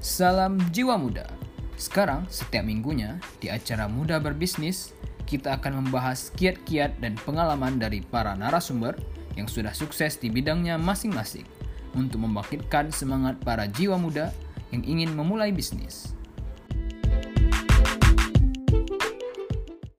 Salam jiwa muda. Sekarang setiap minggunya di acara Muda Berbisnis kita akan membahas kiat-kiat dan pengalaman dari para narasumber yang sudah sukses di bidangnya masing-masing untuk membangkitkan semangat para jiwa muda yang ingin memulai bisnis.